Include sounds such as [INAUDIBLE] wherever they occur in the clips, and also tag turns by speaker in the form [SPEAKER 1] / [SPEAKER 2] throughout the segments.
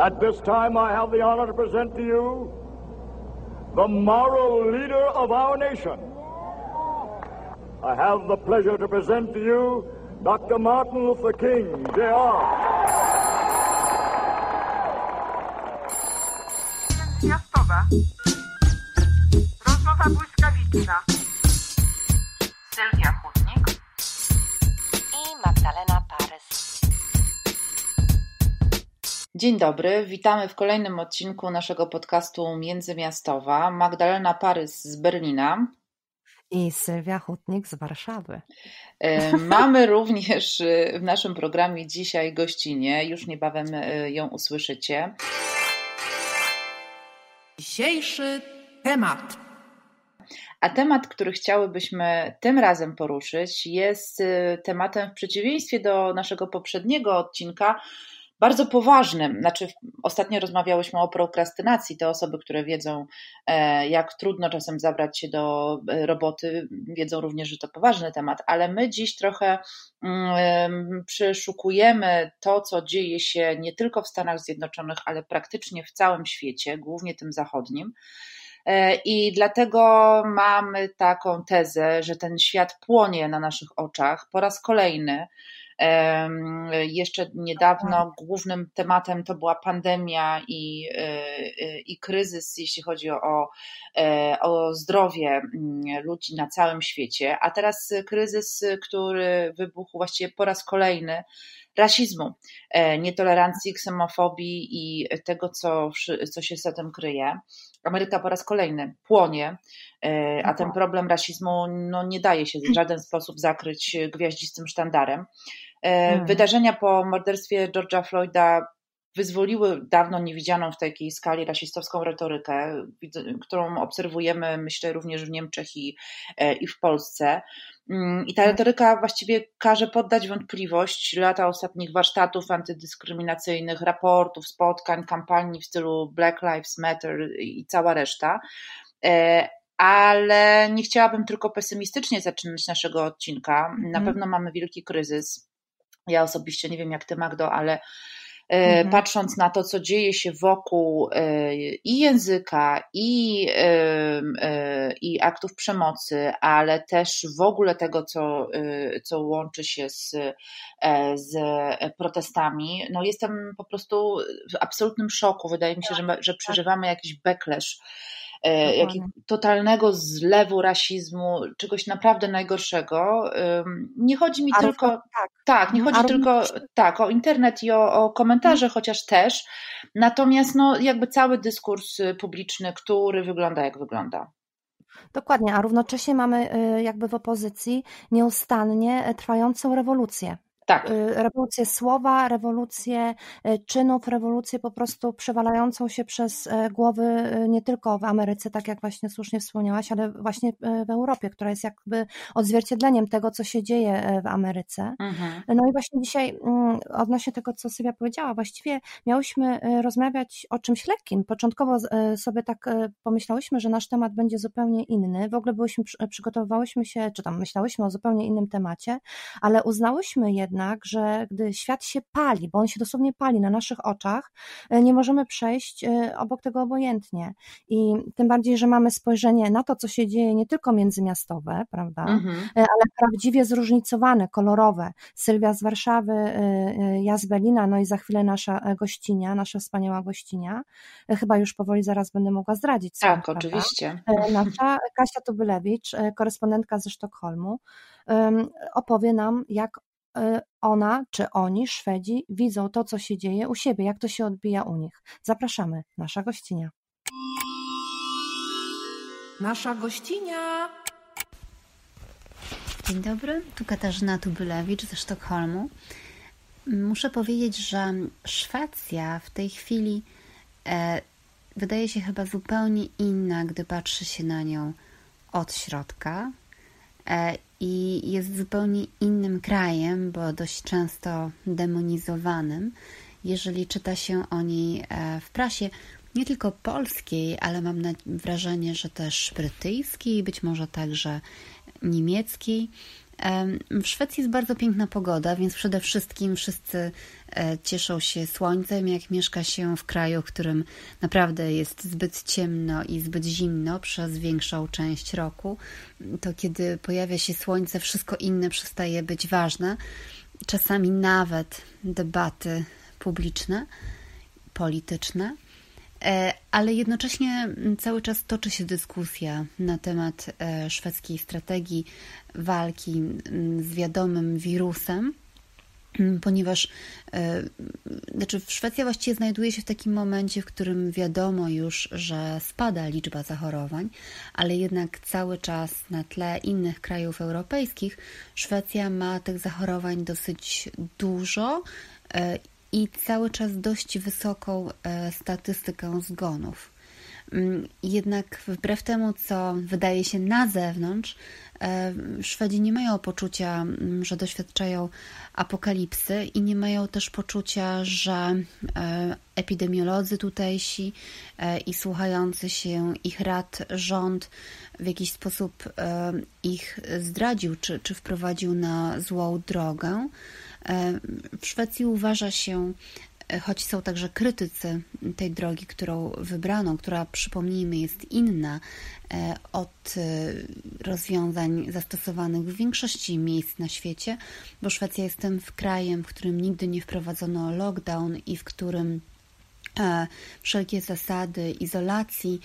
[SPEAKER 1] At this time, I have the honor to present to you the moral leader of our nation. I have the pleasure to present to you Dr. Martin Luther King, Jr.
[SPEAKER 2] Rozmowa błyskawiczna. Sylwia Chudnik
[SPEAKER 3] i Magdalena Parys.
[SPEAKER 4] Dzień dobry, witamy w kolejnym odcinku naszego podcastu Międzymiastowa. Magdalena Parys z Berlina.
[SPEAKER 3] I Sylwia Hutnik z Warszawy.
[SPEAKER 4] E, mamy również e, w naszym programie dzisiaj gościnie, już niebawem e, ją usłyszycie.
[SPEAKER 2] Dzisiejszy temat.
[SPEAKER 4] A temat, który chciałybyśmy tym razem poruszyć, jest tematem w przeciwieństwie do naszego poprzedniego odcinka, bardzo poważnym. Znaczy, ostatnio rozmawiałyśmy o prokrastynacji. Te osoby, które wiedzą, e, jak trudno czasem zabrać się do e, roboty, wiedzą również, że to poważny temat, ale my dziś trochę mm, przeszukujemy to, co dzieje się nie tylko w Stanach Zjednoczonych, ale praktycznie w całym świecie, głównie tym zachodnim. E, I dlatego mamy taką tezę, że ten świat płonie na naszych oczach po raz kolejny. Jeszcze niedawno głównym tematem to była pandemia i, e, i kryzys, jeśli chodzi o, e, o zdrowie mm, ludzi na całym świecie, a teraz kryzys, który wybuchł właściwie po raz kolejny rasizmu, e, nietolerancji, ksenofobii i tego, co, co się za tym kryje. Ameryka po raz kolejny płonie, a ten problem rasizmu no, nie daje się w żaden sposób zakryć gwiaździstym sztandarem. Hmm. Wydarzenia po morderstwie George'a Floyda wyzwoliły dawno niewidzianą w takiej skali rasistowską retorykę, którą obserwujemy, myślę, również w Niemczech i, e, i w Polsce. Mm, I ta retoryka właściwie każe poddać wątpliwość lata ostatnich warsztatów antydyskryminacyjnych, raportów, spotkań, kampanii w stylu Black Lives Matter i cała reszta. E, ale nie chciałabym tylko pesymistycznie zaczynać naszego odcinka. Na mhm. pewno mamy wielki kryzys ja osobiście nie wiem jak ty, Magdo, ale mhm. patrząc na to, co dzieje się wokół e, i języka, i, e, i aktów przemocy, ale też w ogóle tego, co, co łączy się z, z protestami, no jestem po prostu w absolutnym szoku. Wydaje mi się, że, że przeżywamy jakiś backlash E, jakiego totalnego zlewu rasizmu, czegoś naprawdę najgorszego. Nie chodzi mi tylko. tak. tak, nie chodzi tylko tak, o internet i o, o komentarze, hmm. chociaż też. Natomiast no, jakby cały dyskurs y, publiczny, który wygląda jak wygląda.
[SPEAKER 3] Dokładnie, a równocześnie mamy y, jakby w opozycji nieustannie e, trwającą rewolucję. Tak. Y, rewolucję słowa, rewolucję y, czynów, rewolucję po prostu przewalającą się przez e, głowy y, nie tylko w Ameryce, tak jak właśnie słusznie wspomniałaś, ale właśnie w Europie, która jest jakby odzwierciedleniem tego, co się dzieje w Ameryce. Mhm. No i właśnie dzisiaj mm, odnośnie tego, co Sylwia powiedziała, właściwie miałyśmy rozmawiać o czymś lekkim. Początkowo sobie tak pomyślałyśmy, że nasz temat będzie zupełnie inny. W ogóle byłyśmy, przygotowywałyśmy się, czy tam myślałyśmy o zupełnie innym temacie, ale uznałyśmy jednak, jednak, że gdy świat się pali, bo on się dosłownie pali na naszych oczach, e, nie możemy przejść e, obok tego obojętnie. I tym bardziej, że mamy spojrzenie na to, co się dzieje nie tylko międzymiastowe, prawda, mhm. E, ale prawdziwie zróżnicowane, kolorowe. Sylwia z Warszawy, ja z Berlina, no i za chwilę nasza gościnia, nasza wspaniała gościnia. Chyba już powoli zaraz będę mogła zdradzić.
[SPEAKER 4] Tak, prawda? oczywiście.
[SPEAKER 3] Nasza Kasia Tubylewicz, korespondentka ze Sztokholmu, opowie nam, jak ona czy oni, Szwedzi, widzą to, co się dzieje u siebie, jak to się odbija u nich. Zapraszamy, nasza gościnia.
[SPEAKER 2] Nasza gościnia.
[SPEAKER 5] Dzień dobry, tu Katarzyna Tubylewicz ze Sztokholmu. Muszę powiedzieć, że Szwecja w tej chwili e, wydaje się chyba zupełnie inna, gdy patrzy się na nią od środka. E, i jest zupełnie innym krajem, bo dość często demonizowanym. Jeżeli czyta się o niej e, w prasie, nie tylko polskiej, ale mam wrażenie, że też brytyjskiej, być może także niemieckiej. W Szwecji jest bardzo piękna pogoda, więc przede wszystkim wszyscy e, cieszą się słońcem, jak mieszka się w kraju, w którym naprawdę jest zbyt ciemno i zbyt zimno przez większą część roku. To kiedy pojawia się słońce, wszystko inne przestaje być ważne. Czasami nawet debaty publiczne, polityczne ale jednocześnie cały czas toczy się dyskusja na temat e, szwedzkiej strategii walki z wiadomym wirusem, ponieważ e, znaczy Szwecja właściwie znajduje się w takim momencie, w którym wiadomo już, że spada liczba zachorowań, ale jednak cały czas na tle innych krajów europejskich Szwecja ma tych zachorowań dosyć dużo i cały czas dość wysoką e, statystykę zgonów. Mm, jednak wbrew temu, co wydaje się na zewnątrz, e, Szwedzi nie mają poczucia, mm, że doświadczają apokalipsy i nie mają też poczucia, że e, epidemiolodzy tutejsi i słuchający się ich rad rząd w jakiś sposób ich zdradził czy, czy wprowadził na złą drogę. E, w Szwecji uważa się, e, choć są także krytycy tej drogi, którą wybrano, która przypomnijmy jest inna e, od rozwiązań zastosowanych w większości miejsc na świecie, bo Szwecja jest tym krajem, w którym nigdy nie wprowadzono lockdown i w którym wszelkie zasady izolacji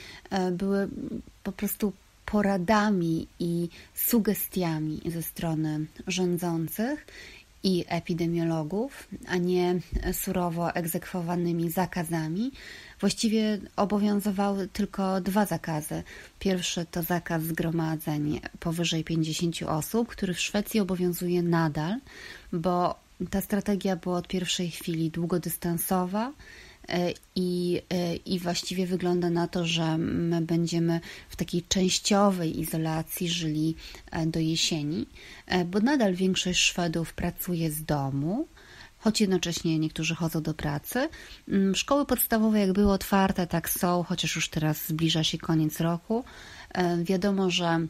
[SPEAKER 5] były po prostu poradami i sugestiami ze strony rządzących i epidemiologów, a nie surowo egzekwowanymi zakazami. Właściwie obowiązywały tylko dwa zakazy. Pierwszy to zakaz zgromadzeń powyżej 50 osób, który w Szwecji obowiązuje nadal, bo ta strategia była od pierwszej chwili długodystansowa I, e, I właściwie wygląda na to, że my będziemy w takiej częściowej izolacji żyli e, do jesieni, bo nadal większość Szwedów pracuje z domu, choć jednocześnie niektórzy chodzą do pracy. Mm, szkoły podstawowe, jak były otwarte, tak są, chociaż już teraz zbliża się koniec roku. Wiadomo, że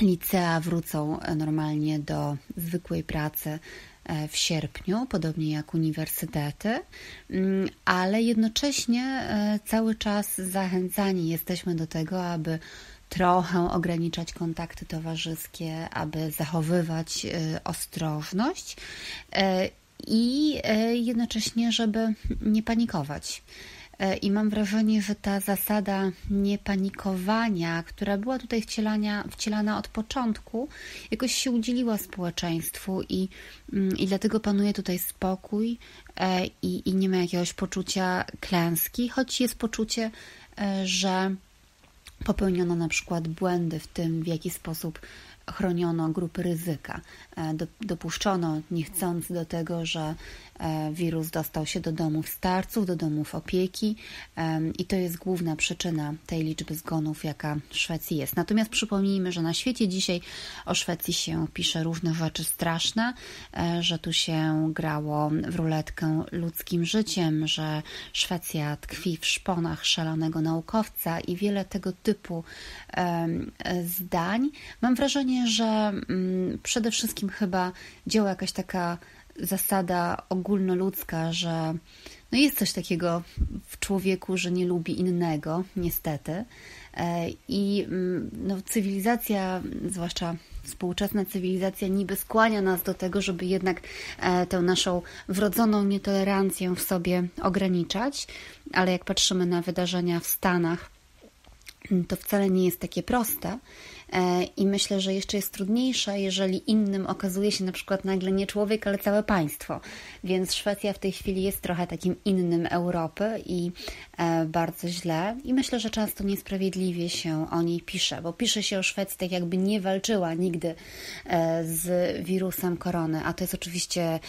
[SPEAKER 5] licea wrócą normalnie do zwykłej pracy E, w sierpniu, podobnie jak uniwersytety, mm, ale jednocześnie e, cały czas zachęcani jesteśmy do tego, aby trochę ograniczać kontakty towarzyskie, aby zachowywać e, ostrożność i jednocześnie, żeby nie panikować. E, I mam wrażenie, że ta zasada niepanikowania, która była tutaj wcielana od początku, jakoś się udzieliła społeczeństwu i, mm, i dlatego panuje tutaj spokój e, i, i nie ma jakiegoś poczucia klęski, choć jest poczucie, e, że popełniono na przykład błędy w tym, w jaki sposób chroniono grupy ryzyka. Dopuszczono niechcący do tego, że wirus dostał się do domów starców, do domów opieki i to jest główna przyczyna tej liczby zgonów, jaka w Szwecji jest. Natomiast przypomnijmy, że na świecie dzisiaj o Szwecji się pisze różne rzeczy straszne, e, że tu się grało w ruletkę ludzkim życiem, że Szwecja tkwi w szponach szalonego naukowca i wiele tego typu zdań. Mam wrażenie, że mm, przede wszystkim chyba działa jakaś taka zasada ogólnoludzka, że no jest coś takiego w człowieku, że nie lubi innego, niestety. E, I mm, no, cywilizacja, zwłaszcza współczesna cywilizacja, niby skłania nas do tego, żeby jednak e, tę naszą wrodzoną nietolerancję w sobie ograniczać, ale jak patrzymy na wydarzenia w Stanach, to wcale nie jest takie proste. E, I myślę, że jeszcze jest trudniejsze, jeżeli innym okazuje się na przykład nagle nie człowiek, ale całe państwo. Więc Szwecja w tej chwili jest trochę takim innym Europy i e, bardzo źle. I myślę, że często niesprawiedliwie się o niej pisze, bo pisze się o Szwecji tak, jakby nie walczyła nigdy e, z wirusem korony, a to jest oczywiście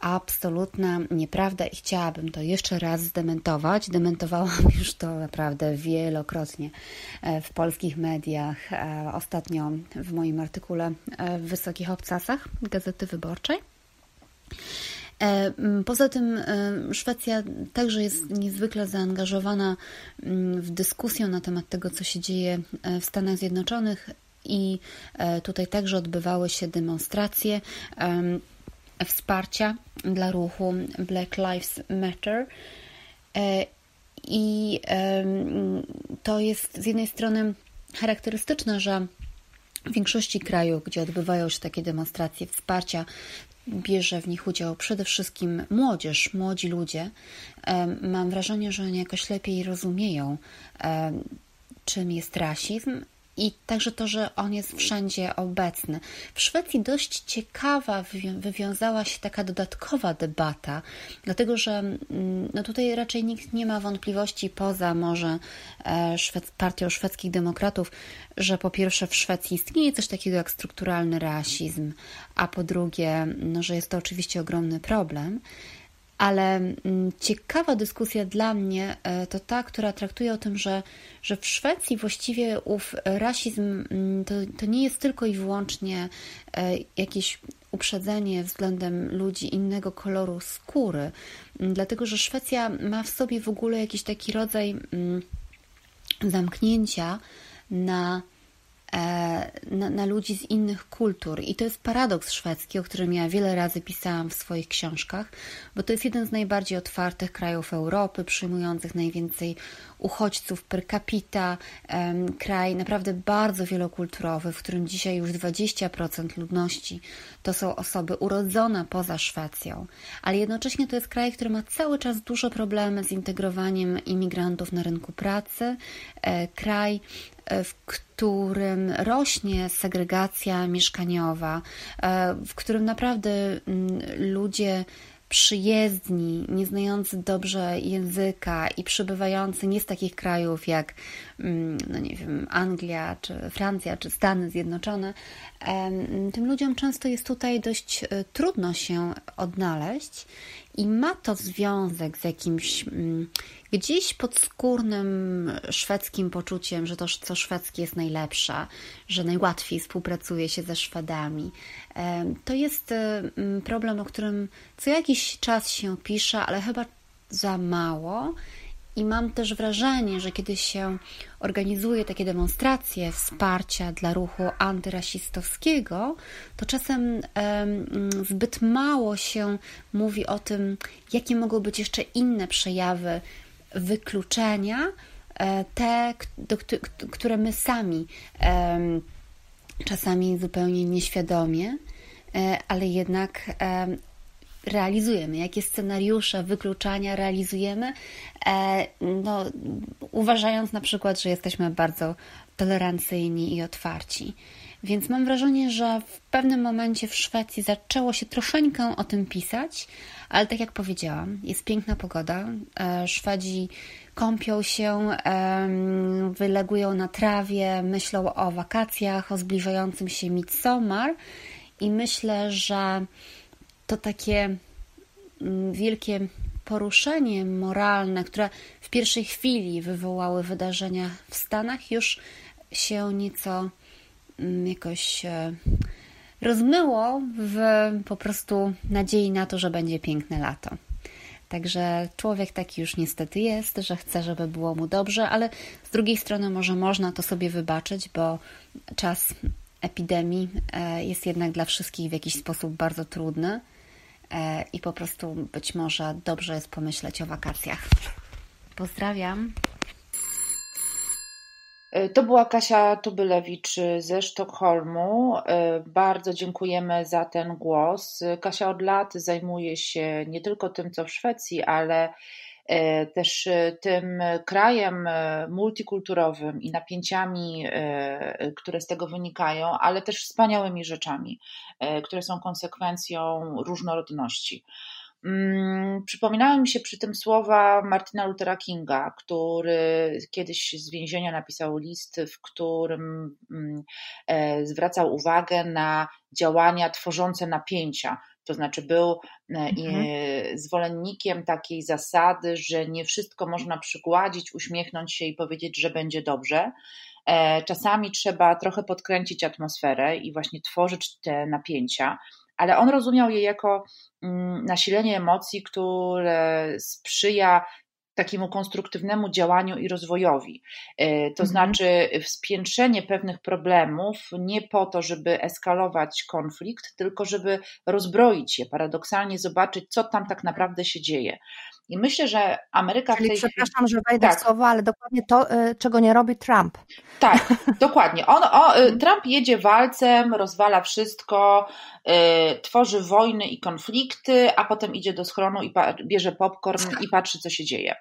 [SPEAKER 5] absolutna nieprawda i chciałabym to jeszcze raz zdementować. Dementowałam [LAUGHS] już to naprawdę wielokrotnie e, w polskich mediach, e, ostatnio w moim artykule e, w Wysokich Obcasach Gazety Wyborczej. Poza tym Szwecja także jest niezwykle zaangażowana w dyskusję na temat tego, co się dzieje w Stanach Zjednoczonych i tutaj także odbywały się demonstracje wsparcia dla ruchu Black Lives Matter. I to jest z jednej strony charakterystyczne, że w większości krajów, gdzie odbywają się takie demonstracje wsparcia, bierze w nich udział przede wszystkim młodzież, młodzi ludzie. Mam wrażenie, że oni jakoś lepiej rozumieją, czym jest rasizm i także to, że on jest wszędzie obecny. W Szwecji dość ciekawa wywiązała się taka dodatkowa debata, dlatego że mm, no tutaj raczej nikt nie ma wątpliwości poza może e, partią szwedzkich demokratów, że po pierwsze w Szwecji istnieje coś takiego jak strukturalny rasizm, a po drugie, no, że jest to oczywiście ogromny problem. Ale mm, ciekawa dyskusja dla mnie e, to ta, która traktuje o tym, że, że w Szwecji właściwie ów rasizm mm, to, to nie jest tylko i wyłącznie e, jakieś uprzedzenie względem ludzi innego koloru skóry, mm, dlatego że Szwecja ma w sobie w ogóle jakiś taki rodzaj zamknięcia na na, na, ludzi z innych kultur. I to jest paradoks szwedzki, o którym ja wiele razy pisałam w swoich książkach, bo to jest jeden z najbardziej otwartych krajów Europy, przyjmujących najwięcej uchodźców per capita, kraj naprawdę bardzo wielokulturowy, w którym dzisiaj już 20% ludności to są osoby urodzone poza Szwecją, ale jednocześnie to jest kraj, który ma cały czas duże problemy z integrowaniem imigrantów na rynku pracy, e, kraj, e, w którym rośnie segregacja mieszkaniowa, e, w którym naprawdę mm, ludzie przyjezdni, nie znający dobrze języka i przybywający nie z takich krajów jak, mm, no nie wiem, Anglia, czy Francja, czy Stany Zjednoczone, tym ludziom często jest tutaj dość e, trudno się odnaleźć i ma to związek z jakimś mm, gdzieś podskórnym szwedzkim poczuciem, że to, co szwedzkie jest najlepsze, że najłatwiej współpracuje się ze Szwedami. To jest e, problem, o którym co jakiś czas się pisze, ale chyba za mało. I mam też wrażenie, że kiedy się organizuje takie demonstracje wsparcia dla ruchu antyrasistowskiego, to czasem zbyt mało się mówi o tym, jakie mogą być jeszcze inne przejawy wykluczenia, e, te, które my sami czasami zupełnie nieświadomie, e, ale jednak realizujemy, jakie scenariusze wykluczania realizujemy, e, no, uważając na przykład, że jesteśmy bardzo tolerancyjni i otwarci. Więc mam wrażenie, że w pewnym momencie w Szwecji zaczęło się troszeczkę o tym pisać, ale tak jak powiedziałam, jest piękna pogoda. E, Szwedzi kąpią się, wylegują na trawie, myślą o wakacjach, o zbliżającym się Midsommar i myślę, że to takie mm, wielkie poruszenie moralne, które w pierwszej chwili wywołały wydarzenia w Stanach, już się nieco mm, jakoś e, rozmyło w po prostu nadziei na to, że będzie piękne lato. Także człowiek taki już niestety jest, że chce, żeby było mu dobrze, ale z drugiej strony może można to sobie wybaczyć, bo czas epidemii e, jest jednak dla wszystkich w jakiś sposób bardzo trudny. E, i po prostu być może dobrze jest pomyśleć o wakacjach. Pozdrawiam.
[SPEAKER 4] E, to była Kasia Tubylewicz ze Sztokholmu. E, bardzo dziękujemy za ten głos. Kasia od lat zajmuje się nie tylko tym, co w Szwecji, ale E, też e, tym krajem e, multikulturowym i napięciami, które z tego wynikają, ale też wspaniałymi rzeczami, które są konsekwencją różnorodności. Mm, przypominały mi się przy tym słowa Martina Luthera Kinga, który kiedyś z więzienia napisał list, w którym mm, zwracał uwagę na działania tworzące napięcia to znaczy był e, mhm. zwolennikiem takiej zasady, że nie wszystko można przygładzić, uśmiechnąć się i powiedzieć, że będzie dobrze. E, czasami trzeba trochę podkręcić atmosferę i właśnie tworzyć te napięcia, ale on rozumiał je jako mm, nasilenie emocji, które sprzyja takiemu konstruktywnemu działaniu i rozwojowi. E, to mhm. znaczy wspiętrzenie pewnych problemów nie po to, żeby eskalować konflikt, tylko żeby rozbroić je, paradoksalnie zobaczyć, co tam tak naprawdę się dzieje. I myślę, że Ameryka
[SPEAKER 3] Czyli
[SPEAKER 4] w tej
[SPEAKER 3] przepraszam, że wejdę tak. w słowo, ale dokładnie to, y, czego nie robi Trump.
[SPEAKER 4] Tak, dokładnie. On, o, y, mhm. Trump jedzie walcem, rozwala wszystko, y, tworzy wojny i konflikty, a potem idzie do schronu i bierze popcorn i patrzy, co się dzieje.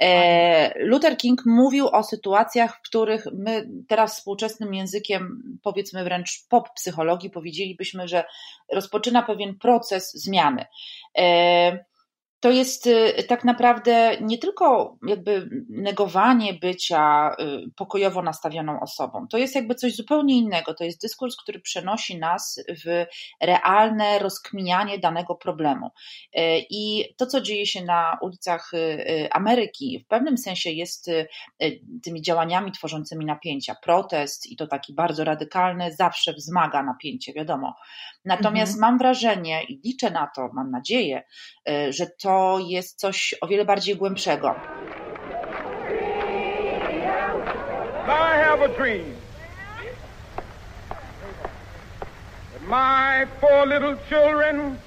[SPEAKER 4] E, Luther King mówił o sytuacjach, w których my teraz współczesnym językiem, powiedzmy wręcz pop psychologii, powiedzielibyśmy, że rozpoczyna pewien proces zmiany. To jest y, tak naprawdę nie tylko jakby negowanie bycia y, pokojowo nastawioną osobą. To jest jakby coś zupełnie innego. To jest dyskurs, który przenosi nas w realne rozkminianie danego problemu. Y, I to, co dzieje się na ulicach Ameryki, w pewnym sensie jest tymi działaniami tworzącymi napięcia. Protest i to taki bardzo radykalny zawsze wzmaga napięcie, wiadomo. Natomiast mhm. mam wrażenie i liczę na to, mam nadzieję, że to to jest coś o wiele bardziej głębszego. I have a dream that my four little children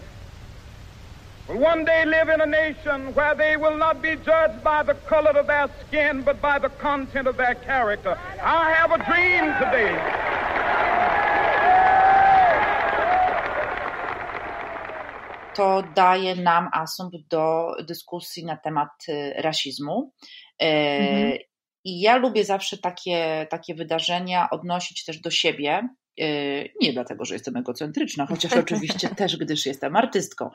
[SPEAKER 4] will one day live in a nation where they will not be judged by the color of their skin, but by the content of their character. I have a dream today. To daje nam asumpt do dyskusji na temat y, rasizmu. E, mhm. I ja lubię zawsze takie, takie wydarzenia odnosić też do siebie, nie dlatego, że jestem egocentryczna, chociaż [LAUGHS] oczywiście też, gdyż jestem artystką,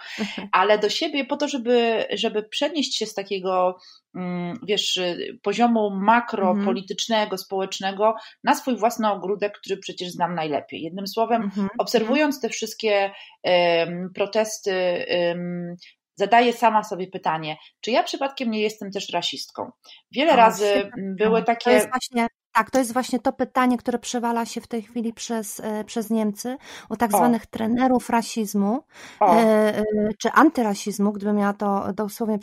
[SPEAKER 4] ale do siebie po to, żeby, żeby przenieść się z takiego, mm, wiesz, poziomu makropolitycznego, mhm. społecznego na swój własny ogródek, który przecież znam najlepiej. Jednym słowem, mhm. obserwując te wszystkie um, protesty, um, zadaję sama sobie pytanie, czy ja przypadkiem nie jestem też rasistką? Wiele razy były takie. To
[SPEAKER 3] jest właśnie tak, to jest właśnie to pytanie, które przewala się w tej chwili przez, e, przez Niemcy, o tak zwanych o. trenerów rasizmu, e, e, czy antyrasizmu, gdybym miała to dosłownie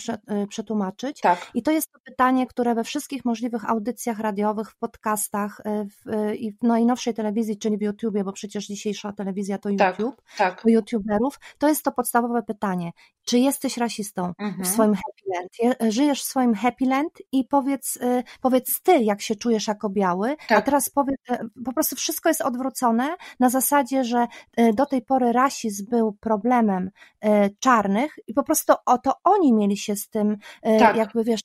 [SPEAKER 3] przetłumaczyć. Tak. I to jest to pytanie, które we wszystkich możliwych audycjach radiowych, w podcastach w, i w najnowszej telewizji, czyli w YouTubie, bo przecież dzisiejsza telewizja to tak, YouTube, tak, tak. YouTuberów, to jest to podstawowe pytanie. Czy jesteś rasistą mhm. w swoim happy land? Żyjesz w swoim happy land i powiedz, powiedz ty, jak się czujesz jako biały, tak. a teraz powie, e, po prostu wszystko jest odwrócone na zasadzie, że e, do tej pory rasizm był problemem e, czarnych i po prostu o to oni mieli się z tym, tak. jakby wiesz,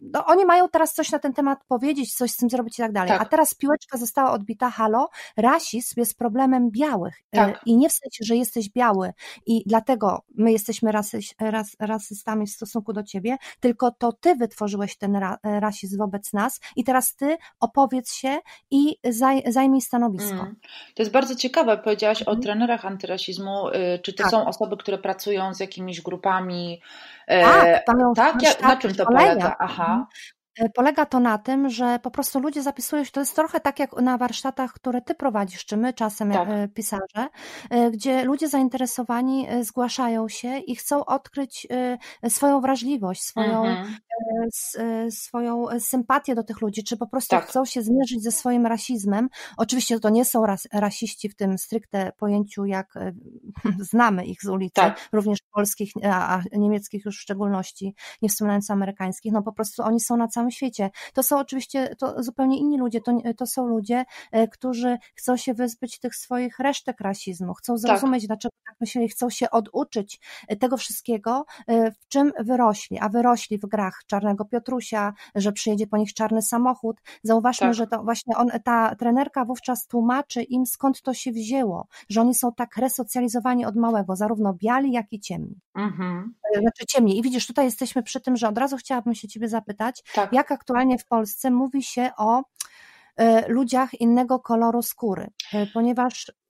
[SPEAKER 3] no oni mają teraz coś na ten temat powiedzieć, coś z tym zrobić i tak dalej. Tak. A teraz piłeczka została odbita, halo, rasizm jest problemem białych tak. i nie w sensie, że jesteś biały i dlatego my jesteśmy rasy, ras, rasystami w stosunku do ciebie, tylko to ty wytworzyłeś ten ra, rasizm wobec nas i teraz ty opowiedz się i zaj, zajmij stanowisko. Mm.
[SPEAKER 4] To jest bardzo ciekawe, powiedziałaś mm. o trenerach antyrasizmu. Y, czy to tak. są osoby, które pracują z jakimiś grupami?
[SPEAKER 3] Y, tak,
[SPEAKER 4] tak? Ja, na czym to polega? Aha. Mhm.
[SPEAKER 3] E, polega to na tym, że po prostu ludzie zapisują się, to jest trochę tak jak na warsztatach, które ty prowadzisz, czy my czasem tak. Pisarze, gdzie ludzie zainteresowani zgłaszają się i chcą odkryć swoją wrażliwość, swoją, mhm. Swoją sympatię do tych ludzi, czy po prostu tak. chcą się zmierzyć ze swoim rasizmem. Oczywiście to nie są ras, rasiści w tym stricte pojęciu, jak [LAUGHS] znamy ich z ulicy, tak. również polskich, a niemieckich już w szczególności, nie wspominając amerykańskich, no po prostu oni są na całym świecie. To są oczywiście to zupełnie inni ludzie, to, to są ludzie, e, którzy chcą się wyzbyć tych swoich resztek rasizmu, chcą tak. zrozumieć, tak. dlaczego tak myśleli, chcą się oduczyć e, tego wszystkiego, e, w czym wyrośli, a wyrośli w grach Czarnego Piotrusia, że przyjedzie po nich czarny samochód. Zauważmy, tak. że to właśnie on, ta trenerka wówczas tłumaczy im, skąd to się wzięło, że oni są tak resocjalizowani od małego, zarówno biali, jak i ciemni. Mhm. Znaczy ciemni. I widzisz, tutaj jesteśmy przy tym, że od razu chciałabym się ciebie zapytać, tak jak aktualnie w Polsce mówi się o e, ludziach innego koloru skóry. ponieważ Y,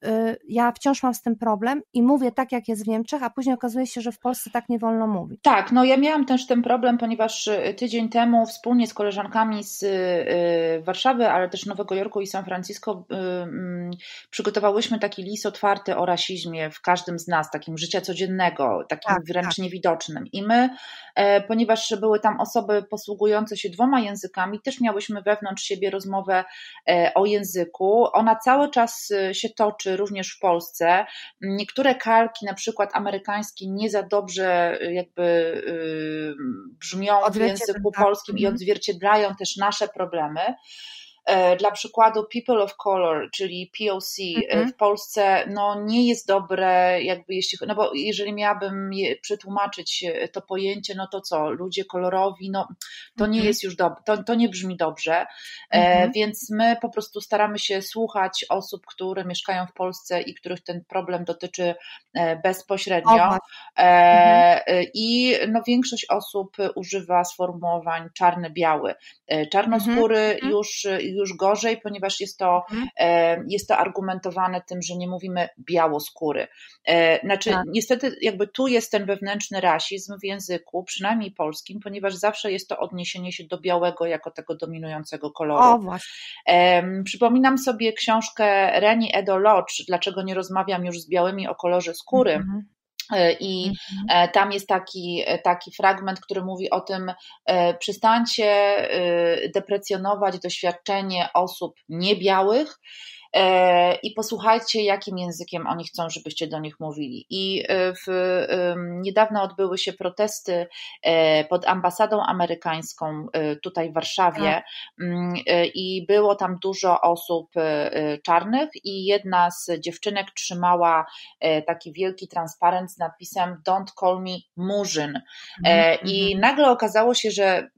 [SPEAKER 3] ja wciąż mam z tym problem i mówię tak, jak jest w Niemczech, a później okazuje się, że w Polsce tak nie wolno mówić.
[SPEAKER 4] Tak, no ja miałam też ten problem, ponieważ y, tydzień temu wspólnie z koleżankami z y, Warszawy, ale też Nowego Jorku i San Francisco mm, przygotowałyśmy taki list otwarty o rasizmie w każdym z nas, takim życia codziennego, takim tak, wręcz tak. niewidocznym. I my, e, ponieważ były tam osoby posługujące się dwoma językami, też miałyśmy wewnątrz siebie rozmowę e, o języku. Ona cały czas się toczy, również w Polsce. Niektóre kalki, na przykład amerykańskie, nie za dobrze y, jakby y, brzmią w języku tak. polskim i mhm. odzwierciedlają też nasze problemy. E, dla przykładu People of Color, czyli POC e, mhm. w Polsce no, nie jest dobre, jakby jeśli, no bo jeżeli miałabym przetłumaczyć e, to pojęcie, no to co, ludzie kolorowi, no to nie mhm. jest już dobre, to, to nie brzmi dobrze, mhm. e, więc my po prostu staramy się słuchać osób, które mieszkają w Polsce i których ten problem dotyczy bezpośrednio e, i no, większość osób używa sformułowań czarny-biały. Czarnoskóry mhm. już już gorzej, ponieważ jest to, mhm. E, jest to argumentowane tym, że nie mówimy białoskóry. E, znaczy, tak. niestety, jakby tu jest ten wewnętrzny rasizm w języku, przynajmniej polskim, ponieważ zawsze jest to odniesienie się do białego jako tego dominującego koloru.
[SPEAKER 3] O, właśnie.
[SPEAKER 4] Przypominam sobie książkę Reni Edo Lodge, Dlaczego nie rozmawiam już z białymi o kolorze skóry. Mhm. E, I mhm. E, tam jest taki, e, taki fragment, który mówi o tym, przestańcie deprecjonować doświadczenie osób niebiałych, i posłuchajcie, jakim językiem oni chcą, żebyście do nich mówili. I e, w, niedawno odbyły się protesty e, pod ambasadą amerykańską tutaj w Warszawie tak. mm, i było tam dużo osób czarnych i jedna z dziewczynek trzymała taki wielki transparent z napisem Don't call me murzyn. Mhm, I mhm. nagle okazało się, że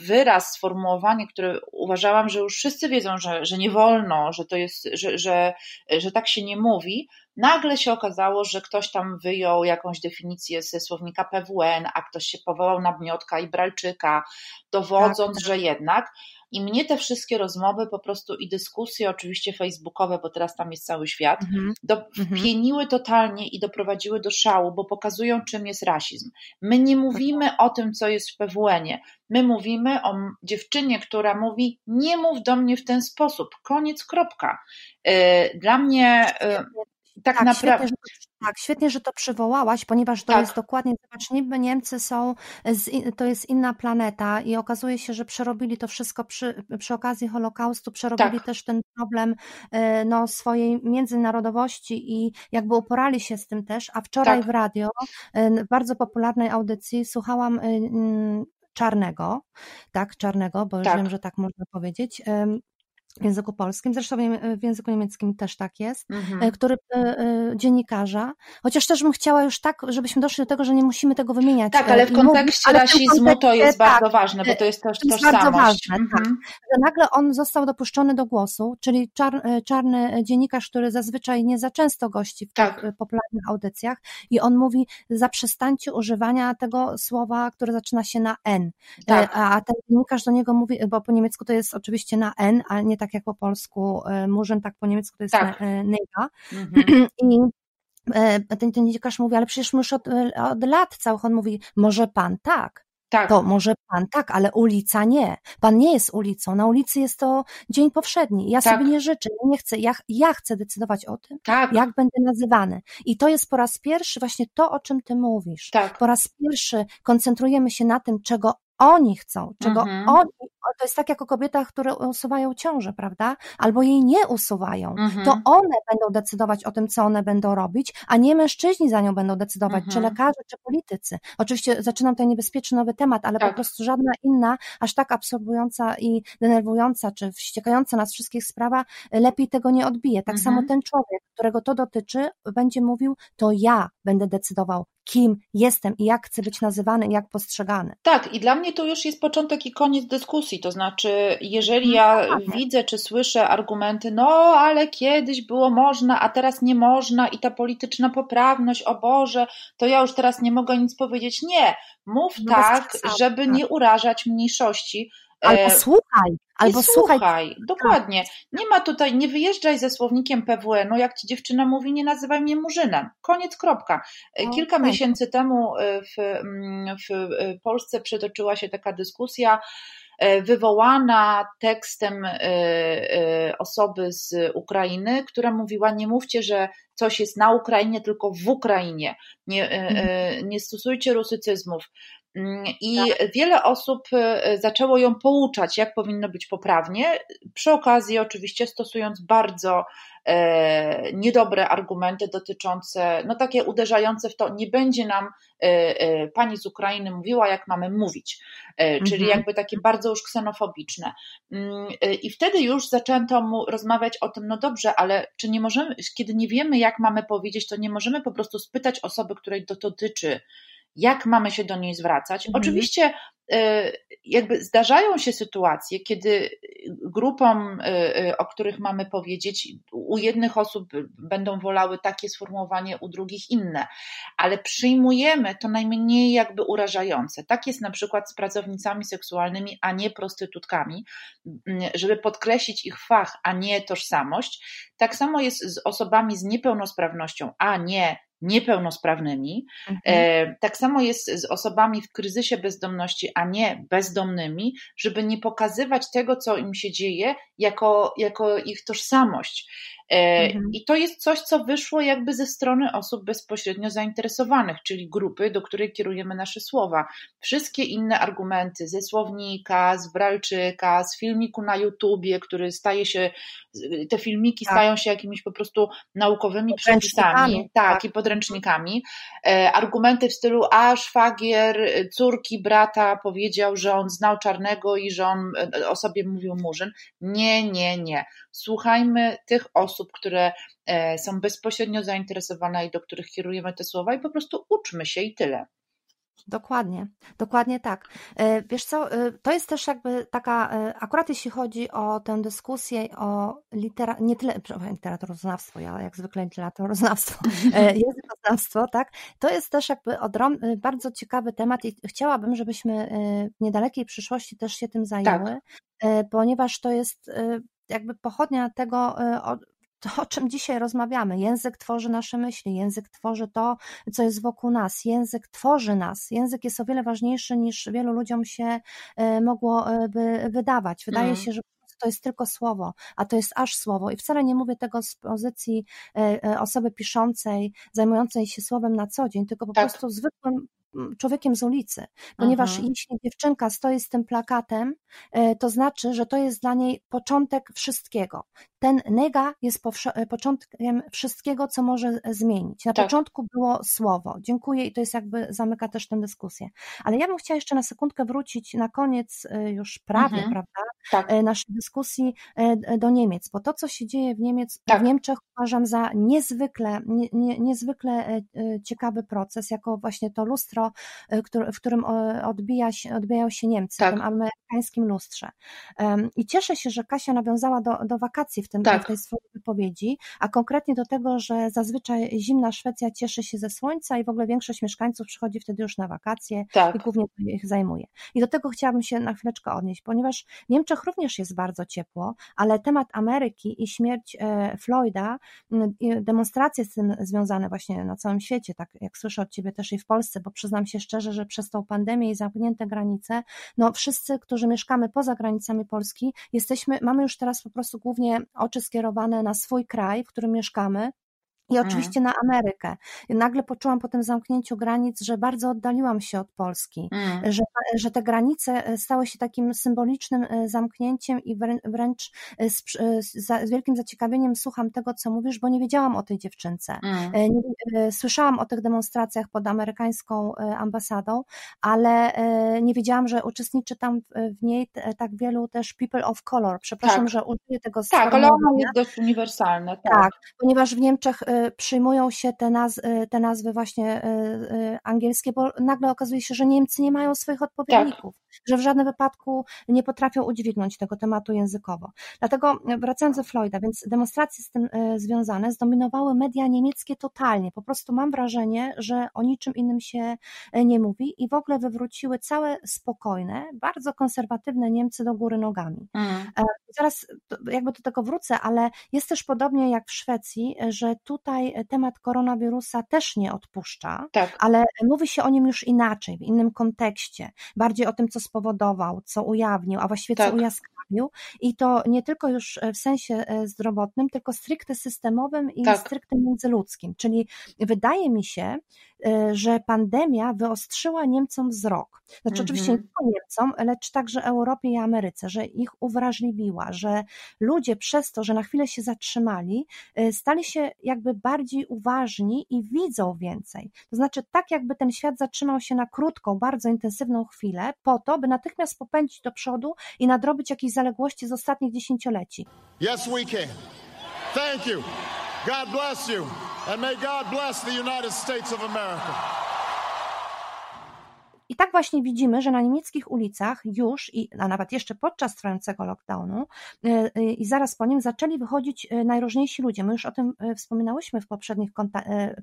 [SPEAKER 4] wyraz, sformułowanie, które uważałam, że już wszyscy wiedzą, że, że nie wolno, że to jest jest, że, że, że tak się nie mówi, nagle się okazało, że ktoś tam wyjął jakąś definicję ze słownika PWN, a ktoś się powołał na Bniotka i Bralczyka, dowodząc, tak, że jednak. I mnie te wszystkie rozmowy po prostu i dyskusje, oczywiście facebookowe, bo teraz tam jest cały świat, mm -hmm. pieniły totalnie i doprowadziły do szału, bo pokazują, czym jest rasizm. My nie mówimy o tym, co jest w PWN-ie. My mówimy o dziewczynie, która mówi: Nie mów do mnie w ten sposób. Koniec, kropka. Y, dla mnie y, tak, tak naprawdę.
[SPEAKER 3] Świetnie, tak, świetnie, że to przywołałaś, ponieważ to tak. jest dokładnie, zobacz, niby Niemcy są, z, to jest inna planeta i okazuje się, że przerobili to wszystko przy, przy okazji Holokaustu, przerobili tak. też ten problem e, no, swojej międzynarodowości i jakby uporali się z tym też, a wczoraj tak. w radio, e, w bardzo popularnej audycji słuchałam e, Czarnego, tak, Czarnego, bo już tak. wiem, że tak można powiedzieć, w języku polskim, zresztą w języku niemieckim też tak jest, mhm. E, który e, e, dziennikarza, chociaż też bym chciała już tak, żebyśmy doszli do tego, że nie musimy tego wymieniać.
[SPEAKER 4] Tak, ale w kontekście mówić, rasizmu kontekście, to jest bardzo tak, ważne, bo to jest też to jest tożsamość. bardzo ważne, tak. mhm. tak.
[SPEAKER 3] Że nagle on został dopuszczony do głosu, czyli czar, czarny dziennikarz, który zazwyczaj nie za często gości w tak. tych popularnych audycjach i on mówi, zaprzestańcie używania tego słowa, które zaczyna się na N. Tak. A ten dziennikarz do niego mówi, bo po niemiecku to jest oczywiście na N, a nie tak tak jak po polsku, e, murzyn, tak po niemiecku to jest tak. E. Mhm. [CLEARS THROAT] I e, ten, ten dziennikarz mówi, ale przecież już od, od lat całych on mówi, może pan tak. Tak. To może pan tak, ale ulica nie. Pan nie jest ulicą. Na ulicy jest to dzień powszedni. Ja tak. sobie nie życzę, ja nie chcę. Ja, ja chcę decydować o tym, tak. jak będę nazywany. I to jest po raz pierwszy właśnie to, o czym ty mówisz. Tak. Po raz pierwszy koncentrujemy się na tym, czego oni chcą, czego mhm. oni, to jest tak jak o kobietach, które usuwają ciążę, prawda? Albo jej nie usuwają. Mhm. To one będą decydować o tym, co one będą robić, a nie mężczyźni za nią będą decydować, mhm. czy lekarze, czy politycy. Oczywiście zaczynam tutaj niebezpieczny nowy temat, ale tak. po prostu żadna inna, aż tak absorbująca i denerwująca, czy wściekająca nas wszystkich sprawa, lepiej tego nie odbije. Tak samo mhm. ten człowiek, którego to dotyczy, będzie mówił, to ja będę decydował, kim jestem i jak chcę być nazywany i jak postrzegany.
[SPEAKER 4] Tak, i dla mnie to już jest początek i koniec dyskusji. To znaczy, jeżeli no ja no, widzę czy słyszę argumenty, no ale kiedyś było można, a teraz nie można, i ta polityczna poprawność, o Boże, to ja już teraz nie mogę nic powiedzieć. Nie, mów no tak, żeby nie urażać mniejszości.
[SPEAKER 3] Albo słuchaj, albo
[SPEAKER 4] słuchaj. słuchaj. Dokładnie. Nie ma tutaj, nie wyjeżdżaj ze słownikiem PWN, no jak ci dziewczyna mówi, nie nazywaj mnie murzynem. Koniec, kropka. Kilka okay. miesięcy temu w, mm, w Polsce przetoczyła się taka dyskusja, E, wywołana tekstem e, e, osoby z Ukrainy, która mówiła: Nie mówcie, że coś jest na Ukrainie, tylko w Ukrainie. Nie, mhm. nie stosujcie rusycyzmów. Mm, I tak. wiele osób zaczęło ją pouczać, jak powinno być poprawnie, przy okazji oczywiście stosując bardzo e, niedobre argumenty dotyczące, no takie uderzające w to, nie będzie nam e, e, pani z Ukrainy mówiła, jak mamy mówić, e, czyli mhm. jakby takie bardzo już ksenofobiczne. Mm, e, I wtedy już zaczęto mu rozmawiać o tym, no dobrze, ale czy nie możemy, kiedy nie wiemy, jak mamy powiedzieć, to nie możemy po prostu spytać osoby, której to dotyczy, jak mamy się do niej zwracać. Mhm. Oczywiście e, jakby zdarzają się sytuacje, kiedy grupom, e, e, o których mamy powiedzieć, u jednych osób będą wolały takie sformułowanie, u drugich inne, ale przyjmujemy to najmniej jakby urażające. Tak jest na przykład z pracownicami seksualnymi, a nie prostytutkami, żeby podkreślić ich fach, a nie tożsamość. Tak samo jest z osobami z niepełnosprawnością, a nie niepełnosprawnymi. Mhm. E, tak samo jest z osobami w kryzysie bezdomności, a nie bezdomnymi, żeby nie pokazywać tego, co im się dzieje, jako, jako ich tożsamość. E, mhm. I to jest coś, co wyszło jakby ze strony osób bezpośrednio zainteresowanych, czyli grupy, do której kierujemy nasze słowa. Wszystkie inne argumenty ze słownika, z Bralczyka, z filmiku na YouTubie, który staje się, te filmiki tak. stają się jakimiś po prostu naukowymi przepisami, tak, tak, i podręcznikami. E, argumenty w stylu, a szwagier córki brata powiedział, że on znał czarnego i że on e, o sobie mówił murzyn. Nie, nie, nie. Słuchajmy tych osób, które e, są bezpośrednio zainteresowane i do których kierujemy te słowa i po prostu uczmy się i tyle.
[SPEAKER 3] Dokładnie, dokładnie tak. E, wiesz co, e, to jest też jakby taka, akurat jeśli chodzi o tę dyskusję o litera, nie tyle, literaturoznawstwo, ja jak zwykle literaturoznawstwo, [LAUGHS] językoznawstwo, tak, to jest też jakby odrom, bardzo ciekawy temat i chciałabym, żebyśmy w niedalekiej przyszłości też się tym zajęły, tak. ponieważ to jest jakby pochodnia tego, to, o czym dzisiaj rozmawiamy. Język tworzy nasze myśli, język tworzy to, co jest wokół nas, język tworzy nas. Język jest o wiele ważniejszy niż wielu ludziom się e, mogłoby e, wydawać. Wydaje mm. się, że to jest tylko słowo, a to jest aż słowo. I wcale nie mówię tego z pozycji e, osoby piszącej, zajmującej się słowem na co dzień, tylko po tak. prostu zwykłym człowiekiem z ulicy, ponieważ mhm. jeśli dziewczynka stoi z tym plakatem, e, to znaczy, że to jest dla niej początek wszystkiego. Ten nega jest e, początkiem wszystkiego, co może zmienić. Na tak. początku było słowo. Dziękuję i to jest jakby zamyka też tę dyskusję. Ale ja bym chciała jeszcze na sekundkę wrócić na koniec e, już prawie, mhm. prawda, tak. naszej dyskusji do Niemiec, bo to, co się dzieje w, Niemiec, tak. w Niemczech uważam za niezwykle, nie, nie, niezwykle ciekawy proces, jako właśnie to lustro E, w którym odbija się, odbijają się Niemcy, tak. w tym amerykańskim lustrze. I cieszę się, że Kasia nawiązała do, do wakacji w, tym, tak. w tej swojej wypowiedzi, a konkretnie do tego, że zazwyczaj zimna Szwecja cieszy się ze słońca i w ogóle większość mieszkańców przychodzi wtedy już na wakacje tak. i głównie ich zajmuje. I do tego chciałabym się na chwileczkę odnieść, ponieważ w Niemczech również jest bardzo ciepło, ale temat Ameryki i śmierć e, Floyda, demonstracje z tym związane właśnie na całym świecie, tak jak słyszę od Ciebie też i w Polsce, bo przyznam przyznam się szczerze, że przez tą pandemię i zamknięte granice, no wszyscy, którzy mieszkamy poza granicami Polski, jesteśmy, mamy już teraz po prostu głównie oczy skierowane na swój kraj, w którym mieszkamy, i mhm. oczywiście mm. na Amerykę. Nagle poczułam po tym zamknięciu granic, że bardzo oddaliłam się od Polski, mm. że, że te granice e, stały się takim symbolicznym e, zamknięciem i wręcz e, z, z, wielkim zaciekawieniem słucham tego, co mówisz, bo nie wiedziałam o tej dziewczynce. Mm. Słyszałam o tych demonstracjach pod amerykańską ambasadą, ale nie wiedziałam, że uczestniczy tam w niej tak wielu też people of color. Przepraszam, tak. że użyję tego
[SPEAKER 4] Tak, ale ono jest dość uniwersalne.
[SPEAKER 3] Tak. tak, ponieważ w Niemczech przyjmują się te, naz te nazwy właśnie angielskie, bo nagle okazuje się, że Niemcy nie mają swoich odpowiedników, tak. że w żadnym wypadku nie potrafią udźwignąć tego tematu językowo. Dlatego wracając do Floyda, więc demonstracje z tym związane zdominowały media niemieckie totalnie. Po prostu mam wrażenie, że o niczym innym się nie mówi i w ogóle wywróciły całe spokojne, bardzo konserwatywne Niemcy do góry nogami. Mm. Zaraz jakby do tego wrócę, ale jest też podobnie jak w Szwecji, że tutaj temat koronawirusa też nie odpuszcza, tak. ale mówi się o nim już inaczej, w innym kontekście, bardziej o tym, co spowodował, co ujawnił, a właściwie tak. co ujaskrawił i to nie tylko już w sensie e, zdrowotnym, tylko stricte systemowym i tak. stricte międzyludzkim, czyli wydaje mi się, e, że pandemia wyostrzyła Niemcom wzrok. Znaczy mhm. oczywiście nie tylko Niemcom, lecz także Europie i Ameryce, że ich uwrażliwiła, że ludzie przez to, że na chwilę się zatrzymali, y, stali się jakby bardziej uważni i widzą więcej. To znaczy, tak jakby ten świat zatrzymał się na krótką, bardzo intensywną chwilę, po to, by natychmiast popędzić do przodu i nadrobić jakieś zaległości z ostatnich dziesięcioleci. Yes, we can. Thank you. God bless you. And may God bless the United States of America. I tak właśnie widzimy, że na niemieckich ulicach już, i, a nawet jeszcze podczas trwającego lockdownu e, e, i zaraz po nim zaczęli wychodzić e, najróżniejsi ludzie. My już o tym wspominałyśmy w poprzednich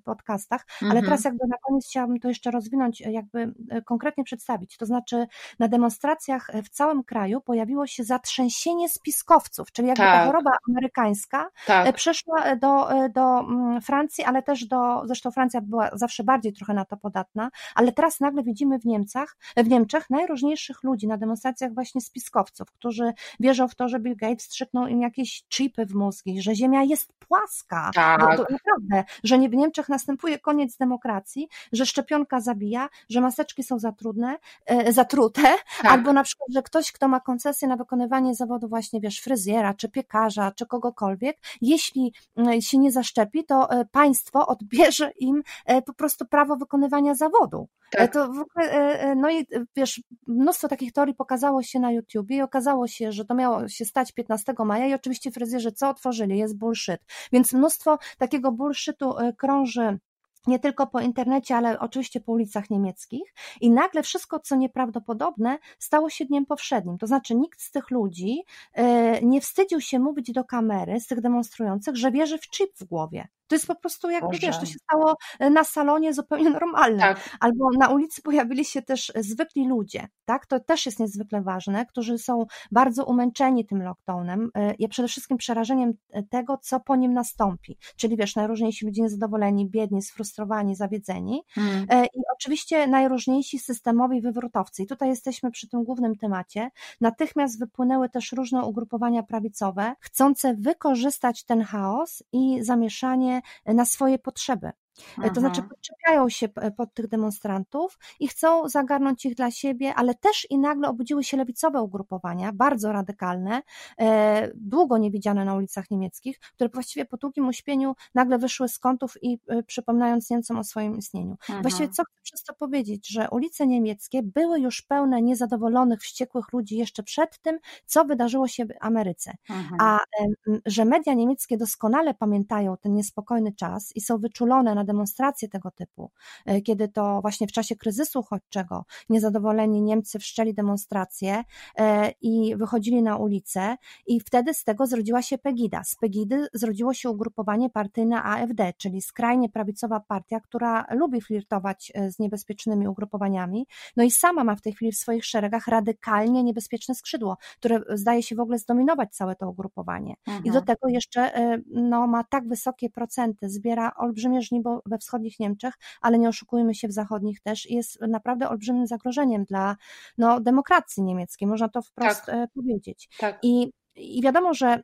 [SPEAKER 3] podcastach, ale mhm. teraz jakby na koniec chciałabym to jeszcze rozwinąć, jakby konkretnie przedstawić. To znaczy na demonstracjach w całym kraju pojawiło się zatrzęsienie spiskowców, czyli jakby tak. ta choroba amerykańska tak. przeszła do, do mm, Francji, ale też do, zresztą Francja była zawsze bardziej trochę na to podatna, ale teraz nagle widzimy w Niemcach, w Niemczech najróżniejszych ludzi na demonstracjach właśnie spiskowców, którzy wierzą w to, że Bill Gates strzyknął im jakieś chipy w mózgi, że Ziemia jest płaska. Tak. To naprawdę, że nie w Niemczech następuje koniec demokracji, że szczepionka zabija, że maseczki są za trudne, e, zatrute, tak. albo na przykład, że ktoś, kto ma koncesję na wykonywanie zawodu właśnie, wiesz, fryzjera, czy piekarza, czy kogokolwiek, jeśli się nie zaszczepi, to e, państwo odbierze im e, po prostu prawo wykonywania zawodu. Tak. To w ogóle E, e, no i wiesz, mnóstwo takich teorii pokazało się na YouTubie i okazało się, że to miało się stać 15 maja i oczywiście fryzjerzy co otworzyli? Jest bullshit. Więc mnóstwo takiego bullshitu e, krąży nie tylko po internecie, ale oczywiście po ulicach niemieckich i nagle wszystko, co nieprawdopodobne, stało się dniem powszednim. To znaczy nikt z tych ludzi nie wstydził się mówić do kamery, z tych demonstrujących, że wierzy w chip w głowie. To jest po prostu jak Boże. wiesz, to się stało e, na salonie zupełnie [LAUGHS] normalne. Tak. Albo na ulicy pojawili się też zwykli ludzie, tak? To też jest niezwykle ważne, którzy są bardzo umęczeni tym lockdownem e, i przede wszystkim przerażeniem e, tego, co po nim nastąpi. Czyli wiesz, najróżniejsi ludzie niezadowoleni, biedni, sfrustrowani, zawiedzeni hmm. i oczywiście najróżniejsi systemowi wywrotowcy. I tutaj jesteśmy przy tym głównym temacie. Natychmiast wypłynęły też różne ugrupowania prawicowe, chcące wykorzystać ten chaos i zamieszanie na swoje potrzeby. Aha. To znaczy podczepiają się pod tych demonstrantów i chcą zagarnąć ich dla siebie, ale też i nagle obudziły się lewicowe ugrupowania, bardzo radykalne, e, długo niewidziane na ulicach niemieckich, które właściwie po długim uśpieniu nagle wyszły z kątów i e, przypominając Niemcom o swoim istnieniu. Aha. Właściwie co chcę przez to powiedzieć, że ulice niemieckie były już pełne niezadowolonych, wściekłych ludzi jeszcze przed tym, co wydarzyło się w Ameryce. Aha. A że media niemieckie doskonale pamiętają ten niespokojny czas i są wyczulone na demonstracje tego typu, e, kiedy to właśnie w czasie kryzysu uchodźczego niezadowoleni Niemcy wszczęli demonstracje e, i wychodzili na ulicę i wtedy z tego zrodziła się Pegida. Z Pegidy zrodziło się ugrupowanie partyjne AfD, czyli skrajnie prawicowa partia, która lubi flirtować e, z niebezpiecznymi ugrupowaniami, no i sama ma w tej chwili w swoich szeregach radykalnie niebezpieczne skrzydło, które zdaje się w ogóle zdominować całe to ugrupowanie. Mhm. I do tego jeszcze no, ma tak wysokie procenty, zbiera olbrzymie żniwo we wschodnich Niemczech, ale nie oszukujmy się w zachodnich też, jest naprawdę olbrzymim zagrożeniem dla no, demokracji niemieckiej, można to wprost tak. E, powiedzieć. Tak. I, I wiadomo, że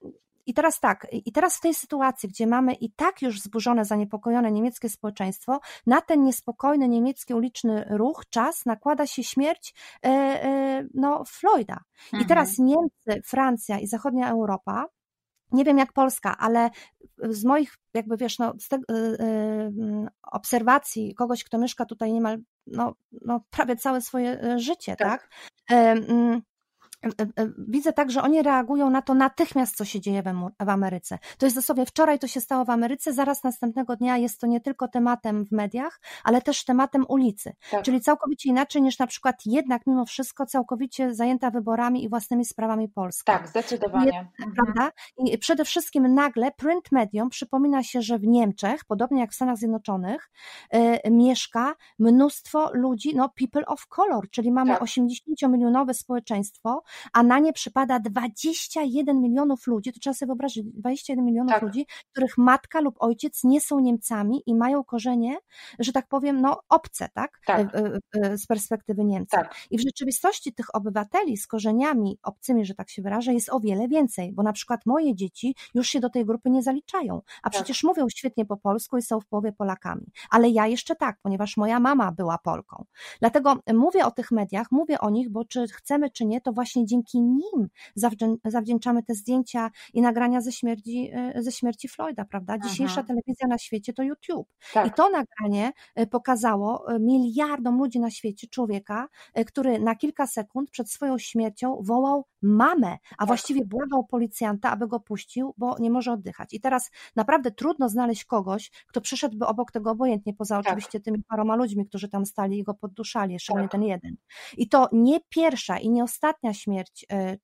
[SPEAKER 3] i teraz tak, i teraz w tej sytuacji, gdzie mamy i tak już zburzone, zaniepokojone niemieckie społeczeństwo, na ten niespokojny niemiecki uliczny ruch, czas nakłada się śmierć e, e, no, Floyda. Mhm. I teraz Niemcy, Francja i zachodnia Europa nie wiem jak Polska, ale z moich, jakby wiesz, no, z te, yy, yy, obserwacji kogoś, kto mieszka tutaj niemal no, no, prawie całe swoje y, życie, tak? tak? Yy, widzę tak, że oni reagują na to natychmiast, co się dzieje w Ameryce. To jest dosłownie wczoraj to się stało w Ameryce, zaraz następnego dnia jest to nie tylko tematem w mediach, ale też tematem ulicy. Tak. Czyli całkowicie inaczej niż na przykład jednak mimo wszystko całkowicie zajęta wyborami i własnymi sprawami Polska.
[SPEAKER 4] Tak, zdecydowanie.
[SPEAKER 3] Mhm. Prawda? I przede wszystkim nagle print medium przypomina się, że w Niemczech, podobnie jak w Stanach Zjednoczonych, y, mieszka mnóstwo ludzi, no people of color, czyli mamy tak. 80-milionowe społeczeństwo, a na nie przypada 21 milionów ludzi, to trzeba sobie wyobrazić, 21 milionów tak. ludzi, których matka lub ojciec nie są Niemcami i mają korzenie, że tak powiem, no obce, tak? tak. E, e, e, z perspektywy Niemca. Tak. I w rzeczywistości tych obywateli z korzeniami obcymi, że tak się wyrażę, jest o wiele więcej, bo na przykład moje dzieci już się do tej grupy nie zaliczają, a tak. przecież mówią świetnie po polsku i są w połowie Polakami. Ale ja jeszcze tak, ponieważ moja mama była Polką. Dlatego mówię o tych mediach, mówię o nich, bo czy chcemy, czy nie, to właśnie dzięki nim zawdzięczamy te zdjęcia i nagrania ze śmierci, e, ze śmierci Floyda, prawda? Dzisiejsza Aha. telewizja na świecie to YouTube. Tak. I to nagranie e, pokazało e, miliardom ludzi na świecie człowieka, który na kilka sekund przed swoją śmiercią wołał mamę, a tak. właściwie błagał policjanta, aby go puścił, bo nie może oddychać. I teraz naprawdę trudno znaleźć kogoś, kto przyszedłby obok tego obojętnie, poza tak. oczywiście tymi paroma ludźmi, którzy tam stali i go podduszali, szczególnie tak. ten jeden. I to nie pierwsza i nie ostatnia śmierć e,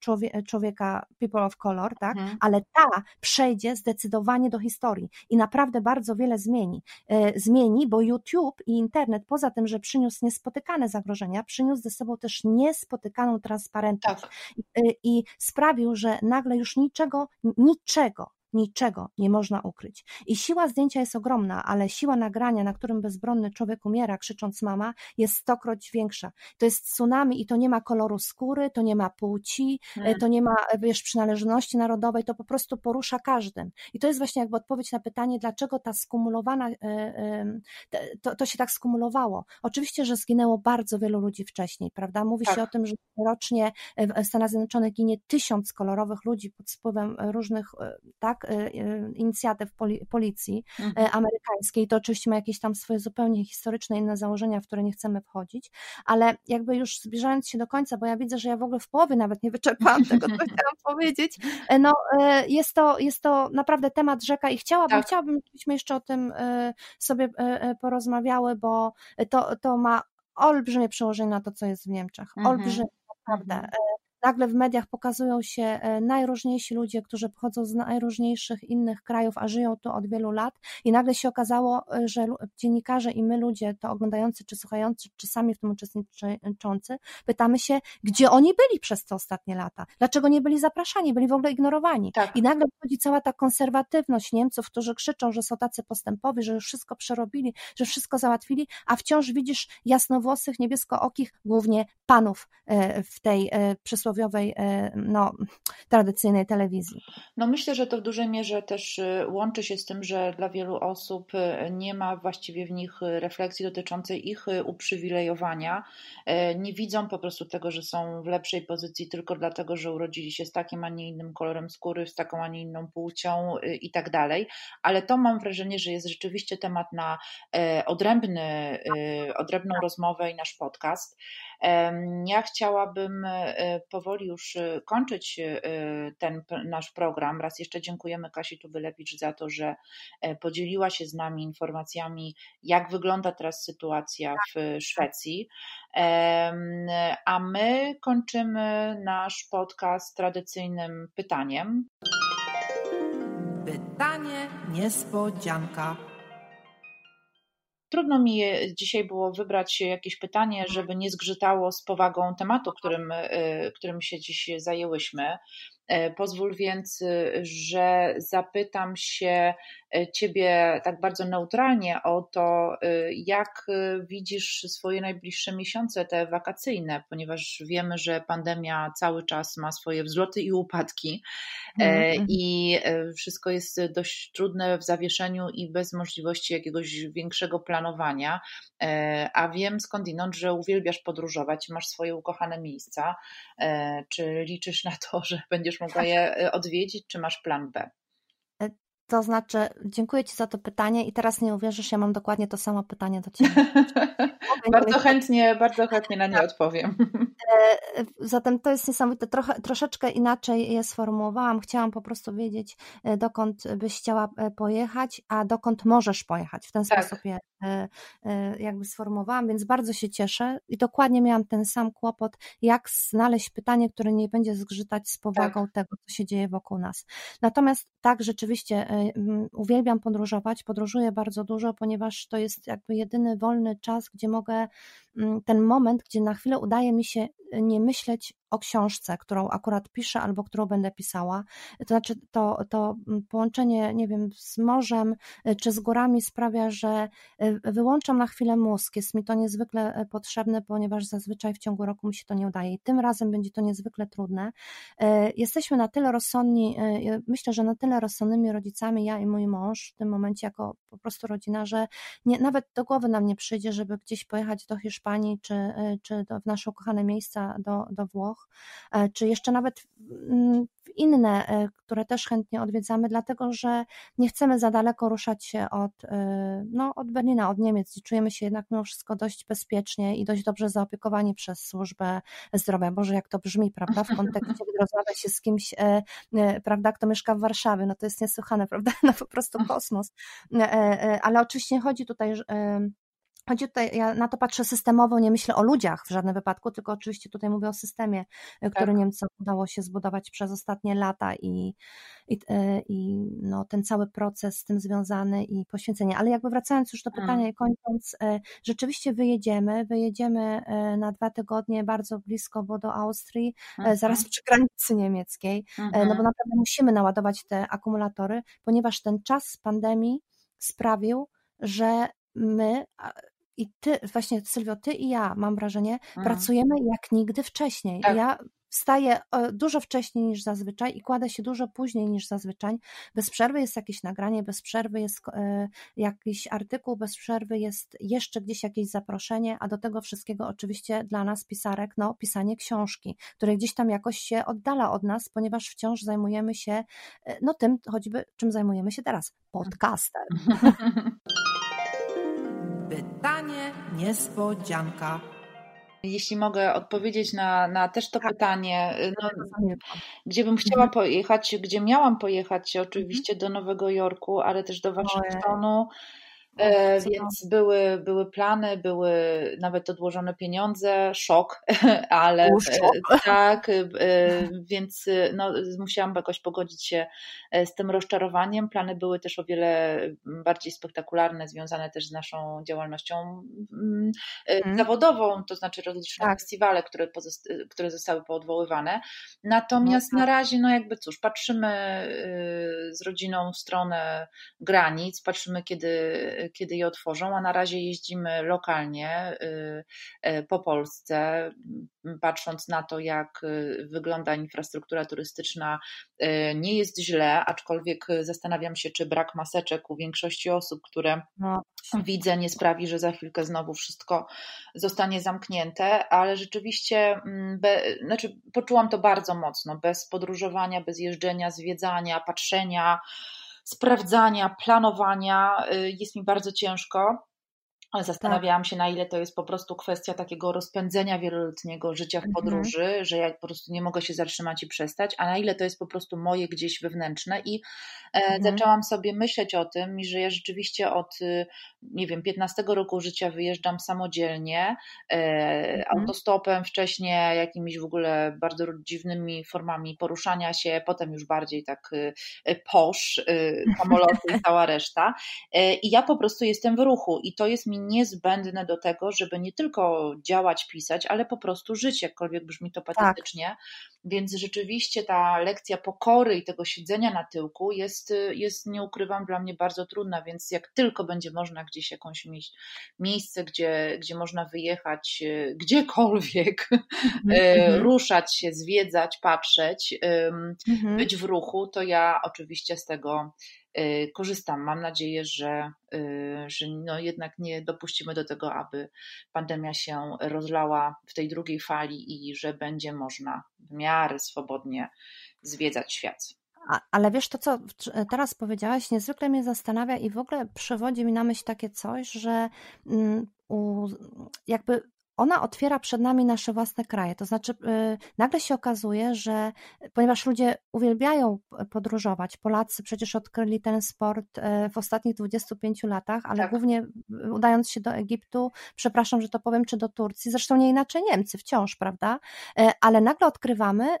[SPEAKER 3] człowieka people of color, tak? Mhm. ale ta przejdzie zdecydowanie do historii i naprawdę bardzo wiele zmieni. E, zmieni, bo YouTube i internet, poza tym, że przyniósł niespotykane zagrożenia, przyniósł ze sobą też niespotykaną transparentność. Tak. E, i sprawił, że nagle już niczego, niczego Niczego nie można ukryć. I siła zdjęcia jest ogromna, ale siła nagrania, na którym bezbronny człowiek umiera, krzycząc mama, jest stokroć większa. To jest tsunami i to nie ma koloru skóry, to nie ma płci, hmm. to nie ma, wiesz, przynależności narodowej, to po prostu porusza każdym. I to jest właśnie jakby odpowiedź na pytanie, dlaczego ta skumulowana, e, e, to, to się tak skumulowało. Oczywiście, że zginęło bardzo wielu ludzi wcześniej, prawda? Mówi tak. się o tym, że rocznie w Stanach Zjednoczonych ginie tysiąc kolorowych ludzi pod wpływem różnych, tak, Y, y, inicjatyw policji y, mhm. amerykańskiej. To oczywiście ma jakieś tam swoje zupełnie historyczne inne założenia, w które nie chcemy wchodzić, ale jakby już zbliżając się do końca, bo ja widzę, że ja w ogóle w połowie nawet nie wyczerpałam [LAUGHS] tego, co chciałam powiedzieć, no jest to, jest to naprawdę temat rzeka i chciałabym, tak. chciałabym, żebyśmy jeszcze o tym sobie porozmawiały, bo to, to ma olbrzymie przełożenie na to, co jest w Niemczech. Mhm. Olbrzymie, naprawdę. Mhm nagle w mediach pokazują się e, najróżniejsi ludzie, którzy pochodzą z najróżniejszych innych krajów, a żyją tu od wielu lat i nagle się okazało, e, że dziennikarze i my ludzie, to oglądający czy słuchający, czy sami w tym uczestniczący, pytamy się, gdzie oni byli przez te ostatnie lata, dlaczego nie byli zapraszani, byli w ogóle ignorowani. Tak. I nagle wchodzi cała ta konserwatywność Niemców, którzy krzyczą, że są tacy postępowi, że już wszystko przerobili, że wszystko załatwili, a wciąż widzisz jasnowłosych, niebieskookich, głównie panów e, w tej przysłowiowej przysłowiowej, e, no, tradycyjnej telewizji.
[SPEAKER 4] No myślę, że to w dużej mierze też e, łączy się z tym, że dla wielu osób e, nie ma właściwie w nich refleksji dotyczącej ich uprzywilejowania. Nie widzą po prostu tego, że są w lepszej pozycji tylko dlatego, że urodzili się z takim, a nie innym kolorem skóry, z taką, a nie inną płcią i tak dalej. Ale to mam wrażenie, że jest rzeczywiście temat na odrębny, odrębną rozmowę i nasz podcast. Ja chciałabym e, powoli już e, kończyć e, ten nasz program. Raz jeszcze dziękujemy Kasi Tubylewicz za to, że podzieliła się z nami informacjami, jak wygląda teraz sytuacja w Szwecji. A my kończymy nasz podcast tradycyjnym pytaniem.
[SPEAKER 2] Pytanie niespodzianka.
[SPEAKER 4] Trudno mi dzisiaj było wybrać jakieś pytanie, żeby nie zgrzytało z powagą tematu, którym, y, którym się dziś zajęłyśmy. E, pozwól więc, y, że zapytam się e, Ciebie tak bardzo neutralnie o to, y, jak y, widzisz swoje najbliższe miesiące, te wakacyjne, ponieważ wiemy, że pandemia cały czas ma swoje wzloty i upadki mm. i wszystko jest dość trudne w zawieszeniu i bez możliwości jakiegoś większego planowania. A wiem skądinąd, że uwielbiasz podróżować, masz swoje ukochane miejsca. Czy liczysz na to, że będziesz będziesz mogła je e, odwiedzić, czy masz plan B?
[SPEAKER 3] To znaczy, dziękuję Ci za to pytanie i teraz nie uwierzysz, ja mam dokładnie to samo pytanie do Ciebie. [LAUGHS]
[SPEAKER 4] bardzo chętnie, bardzo chętnie na nie tak. odpowiem.
[SPEAKER 3] E, zatem to jest niesamowite. Trochę, troszeczkę inaczej je sformułowałam. Chciałam po prostu wiedzieć, e, dokąd byś chciała e, pojechać, a dokąd możesz pojechać. W ten tak. sposób je jakby sformułowałam, więc bardzo się cieszę i dokładnie miałam ten sam kłopot, jak znaleźć pytanie, które nie będzie zgrzytać z powagą tak. tego, co się dzieje wokół nas. Natomiast tak, rzeczywiście uwielbiam podróżować, podróżuję bardzo dużo, ponieważ to jest jakby jedyny wolny czas, gdzie mogę, ten moment, gdzie na chwilę udaje mi się nie myśleć o książce, którą akurat piszę albo którą będę pisała. To znaczy, to, to połączenie, nie wiem, z morzem y, czy z górami sprawia, że y, wyłączam na chwilę mózg. Jest mi to niezwykle y, potrzebne, ponieważ zazwyczaj w ciągu roku mi się to nie udaje i tym razem będzie to niezwykle trudne. Jesteśmy na tyle rozsądni, myślę, że na tyle rozsądnymi rodzicami, ja i mój mąż, w tym momencie jako po prostu rodzina, że nie, nawet do głowy nam nie przyjdzie, żeby gdzieś pojechać do Hiszpanii czy, czy do, w nasze ukochane miejsca do, do Włoch E, czy jeszcze nawet mm, inne, e, które też chętnie odwiedzamy, dlatego że nie chcemy za daleko ruszać się od, e, no, od Berlina, od Niemiec i czujemy się jednak mimo wszystko dość bezpiecznie i dość dobrze zaopiekowani przez służbę zdrowia. Boże, jak to brzmi, prawda, w kontekście, gdy rozmawia się z kimś, prawda, kto mieszka w Warszawie, no to jest niesłychane, [LAUGHS] prawda, no po prostu kosmos. Ale oczywiście chodzi tutaj Chodzi tutaj, ja na to patrzę systemowo, nie myślę o ludziach w żadnym wypadku, tylko oczywiście tutaj mówię o systemie, e, który tak. Niemcom udało się zbudować przez ostatnie lata i, i, e, i no, ten cały proces z tym związany i poświęcenie. Ale jakby wracając już do mm. pytania i kończąc, e, rzeczywiście wyjedziemy, wyjedziemy na dwa tygodnie bardzo blisko, bo do Austrii, mhm. zaraz przy granicy niemieckiej, no bo mhm. naprawdę musimy naładować te akumulatory, ponieważ ten czas pandemii sprawił, że my i ty, właśnie Sylwio, ty i ja, mam wrażenie, mhm. pracujemy jak nigdy wcześniej. Tak. Ja wstaję e, dużo wcześniej niż zazwyczaj i kładę się dużo później niż zazwyczaj. Bez przerwy jest jakieś nagranie, bez przerwy jest e, jakiś artykuł, bez przerwy jest jeszcze gdzieś jakieś zaproszenie, a do tego wszystkiego oczywiście dla nas pisarek, no pisanie książki, które gdzieś tam jakoś się oddala od nas, ponieważ wciąż zajmujemy się e, no tym choćby, czym zajmujemy się teraz, podcastem. [LAUGHS]
[SPEAKER 2] Pytanie niespodzianka.
[SPEAKER 4] Jeśli mogę odpowiedzieć na, na też to tak. pytanie, no, gdzie bym chciała mhm. pojechać, gdzie miałam pojechać, oczywiście mhm. do Nowego Jorku, ale też do Waszyngtonu. E, więc były, były plany, były nawet odłożone pieniądze, szok, [LAUGHS] ale e, tak, e, więc no, musiałam jakoś pogodzić się z tym rozczarowaniem. Plany były też o wiele bardziej spektakularne, związane też z naszą działalnością hmm. zawodową, to znaczy rozliczne tak. festiwale, które, które zostały poodwoływane. Natomiast no, tak. na razie, no jakby cóż, patrzymy z rodziną w stronę granic, patrzymy kiedy kiedy je otworzą, a na razie jeździmy lokalnie y, y, po Polsce, patrząc na to, jak y, wygląda infrastruktura turystyczna, nie jest źle, aczkolwiek zastanawiam się, czy brak maseczek u większości osób, które no. widzę, nie sprawi, że za chwilkę znowu wszystko zostanie zamknięte, ale rzeczywiście, be, znaczy poczułam to bardzo mocno, bez podróżowania, bez jeżdżenia, zwiedzania, patrzenia, sprawdzania, planowania y, jest mi bardzo ciężko zastanawiałam tak. się, na ile to jest po prostu kwestia takiego rozpędzenia wieloletniego życia w mhm. podróży, mhm. że ja po prostu nie mogę się zatrzymać i przestać, a na ile to jest po prostu moje gdzieś wewnętrzne. I e, mhm. zaczęłam sobie myśleć o tym, że ja rzeczywiście od, y, nie wiem, 15 roku życia wyjeżdżam samodzielnie, e, mhm. autostopem, wcześniej jakimiś w ogóle bardzo dziwnymi formami poruszania się, potem już bardziej tak y, y, posz, samoloty i [LAUGHS] cała reszta. E, I ja po prostu jestem w ruchu i to jest mi niezbędne do tego, żeby nie tylko działać, pisać, ale po prostu żyć, jakkolwiek brzmi to tak. patetycznie. Tak. Więc rzeczywiście ta lekcja pokory i tego siedzenia na tyłku jest, jest, nie ukrywam, dla mnie bardzo trudna, więc jak tylko będzie można gdzieś jakąś miejsce, gdzie, gdzie można wyjechać e, gdziekolwiek, mm-hmm. [LAUGHS] ruszać się, zwiedzać, patrzeć, mm-hmm. być w ruchu, to ja oczywiście z tego korzystam. Mam nadzieję, że, y, że no jednak nie dopuścimy do tego, aby pandemia się rozlała w tej drugiej fali i że będzie można w miarę swobodnie zwiedzać świat.
[SPEAKER 3] ale wiesz, to co teraz powiedziałaś, niezwykle mnie zastanawia i w ogóle przywodzi mi na myśl takie coś, że mm, jakby ona otwiera przed nami nasze własne kraje. To znaczy, y, nagle się okazuje, że ponieważ ludzie uwielbiają podróżować, Polacy przecież odkryli ten sport y, w ostatnich 25 latach, ale tak. głównie udając się do Egiptu, przepraszam, że to powiem, czy do Turcji, zresztą nie inaczej Niemcy wciąż, prawda? Y, ale nagle odkrywamy,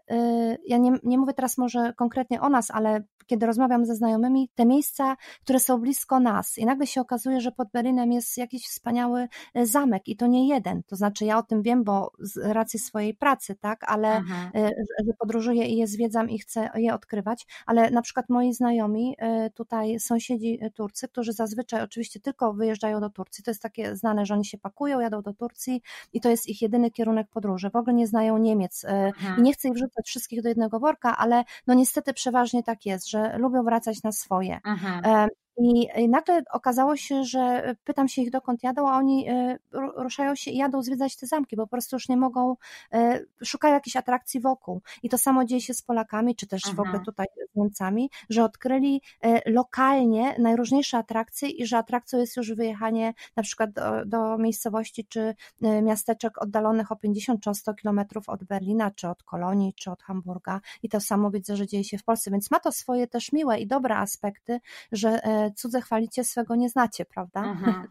[SPEAKER 3] ja nie, nie mówię teraz może konkretnie o nas, ale kiedy rozmawiam ze znajomymi, te miejsca, które są blisko nas. I nagle się okazuje, że pod Berlinem jest jakiś wspaniały zamek i to nie jeden, to znaczy ja o tym wiem, bo z racji swojej pracy, tak, ale mhm. e, że podróżuję i je zwiedzam i chcę je odkrywać, ale na przykład moi znajomi, e, tutaj sąsiedzi e, Turcy, którzy zazwyczaj oczywiście tylko wyjeżdżają do Turcji, to jest takie znane, że oni się pakują, jadą do Turcji i to jest ich jedyny kierunek podróży, w ogóle nie znają Niemiec mhm. i nie chcę ich wrzucać wszystkich do jednego worka, ale no niestety przeważnie tak jest, że lubią wracać na swoje. Mhm. I nagle okazało się, że pytam się ich dokąd jadą, a oni e, ruszają się i jadą zwiedzać te zamki, bo po prostu już nie mogą, e, szukają jakiejś atrakcji wokół. I to samo dzieje się z Polakami, czy też w ogóle mhm. tutaj z Niemcami, że odkryli e, lokalnie najróżniejsze atrakcje i że atrakcją jest już wyjechanie na przykład do, do miejscowości czy miasteczek oddalonych o 50 czy 100 kilometrów od Berlina, czy od Kolonii, czy od Hamburga. I to samo widzę, że dzieje się w Polsce, więc ma to swoje też miłe i dobre aspekty, że cudze chwalicie, swego nie znacie, prawda? Mhm.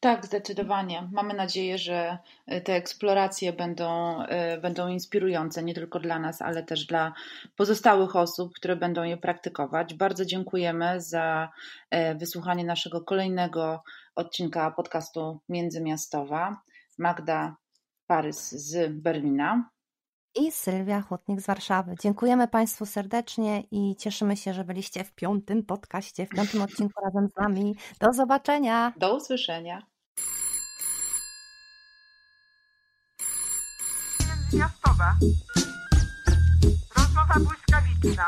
[SPEAKER 4] Tak, zdecydowanie. Mamy nadzieję, że e, te eksploracje będą, e, będą inspirujące nie tylko dla nas, ale też dla pozostałych osób, które będą je praktykować. Bardzo dziękujemy za e, wysłuchanie naszego kolejnego odcinka podcastu Międzymiastowa. Magda Parys z Berlina
[SPEAKER 3] i Sylwia Chłodnik z Warszawy. Dziękujemy Państwu serdecznie i cieszymy się, że byliście w piątym podcaście, w piątym odcinku [LAUGHS] razem z nami. Do zobaczenia.
[SPEAKER 4] Do usłyszenia. Miastowa. Rozmowa błyskawiczna.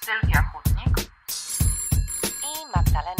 [SPEAKER 4] Sylwia Chudnik i Magdalena.